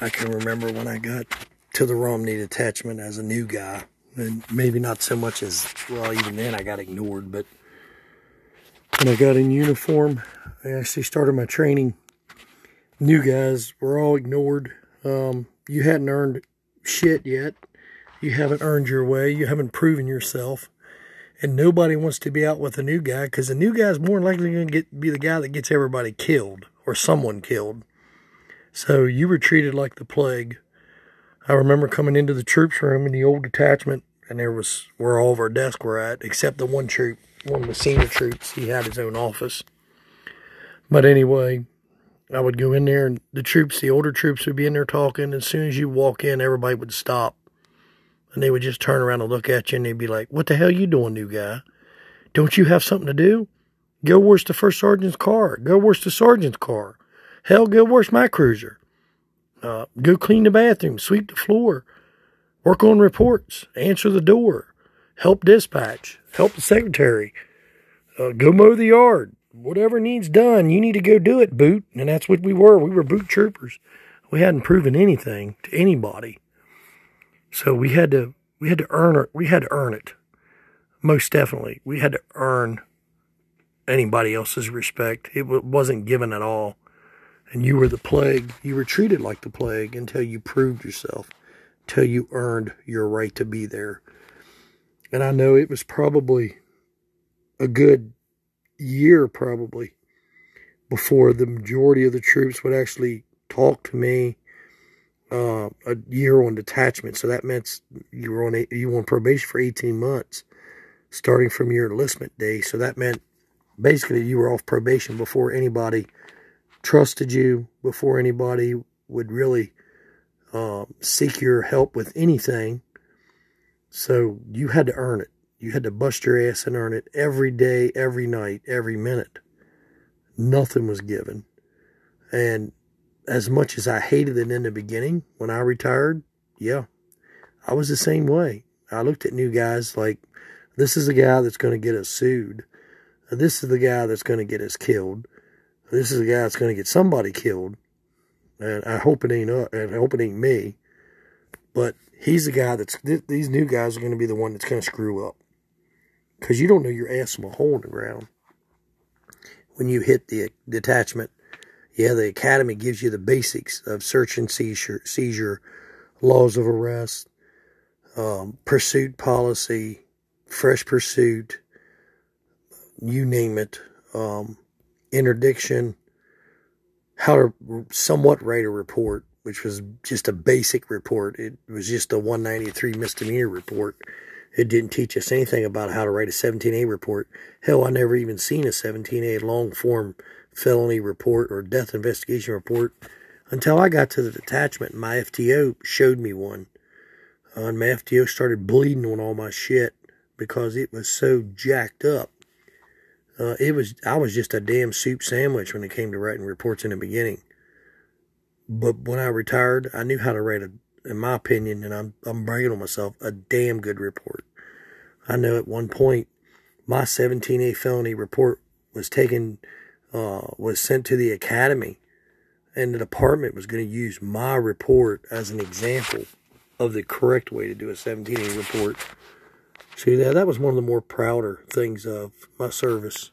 I can remember when I got to the Romney detachment as a new guy. And maybe not so much as, well, even then I got ignored, but when I got in uniform, I actually started my training. New guys were all ignored. Um, you hadn't earned shit yet. You haven't earned your way. You haven't proven yourself. And nobody wants to be out with a new guy because the new guy's more likely going to get be the guy that gets everybody killed or someone killed. So you were treated like the plague. I remember coming into the troops room in the old detachment, and there was where all of our desks were at, except the one troop, one of the senior troops. He had his own office. But anyway, I would go in there, and the troops, the older troops, would be in there talking. As soon as you walk in, everybody would stop, and they would just turn around and look at you, and they'd be like, "What the hell you doing, new guy? Don't you have something to do? Go wash the first sergeant's car. Go wash the sergeant's car. Hell, go wash my cruiser." Uh, go clean the bathroom, sweep the floor, work on reports, answer the door, help dispatch, help the secretary, uh, go mow the yard. Whatever needs done, you need to go do it, boot. And that's what we were. We were boot troopers. We hadn't proven anything to anybody, so we had to we had to earn it. We had to earn it. Most definitely, we had to earn anybody else's respect. It wasn't given at all and you were the plague. You were treated like the plague until you proved yourself, until you earned your right to be there. And I know it was probably a good year, probably, before the majority of the troops would actually talk to me. Uh, a year on detachment, so that meant you were on you were on probation for eighteen months, starting from your enlistment day. So that meant basically you were off probation before anybody trusted you before anybody would really uh, seek your help with anything. So you had to earn it. You had to bust your ass and earn it every day, every night, every minute. Nothing was given. And as much as I hated it in the beginning, when I retired, yeah, I was the same way. I looked at new guys like, this is the guy that's going to get us sued. This is the guy that's going to get us killed this is a guy that's going to get somebody killed. And I hope it ain't, uh, I hope it ain't me. But he's the guy that's, these new guys are going to be the one that's going to screw up. Because you don't know your ass from a hole in the ground. When you hit the detachment, yeah, the academy gives you the basics of search and seizure, seizure laws of arrest, um, pursuit policy, fresh pursuit, you name it. Um, interdiction, how to somewhat write a report, which was just a basic report. It was just a 193 misdemeanor report. It didn't teach us anything about how to write a 17A report. Hell, I never even seen a 17A long form felony report or death investigation report until I got to the detachment. And my FTO showed me one. Uh, and my FTO started bleeding on all my shit because it was so jacked up. Uh, it was I was just a damn soup sandwich when it came to writing reports in the beginning. But when I retired, I knew how to write a, in my opinion, and I'm I'm bragging on myself, a damn good report. I know at one point my 17A felony report was taken, uh, was sent to the academy, and the department was going to use my report as an example of the correct way to do a 17A report. See that that was one of the more prouder things of my service.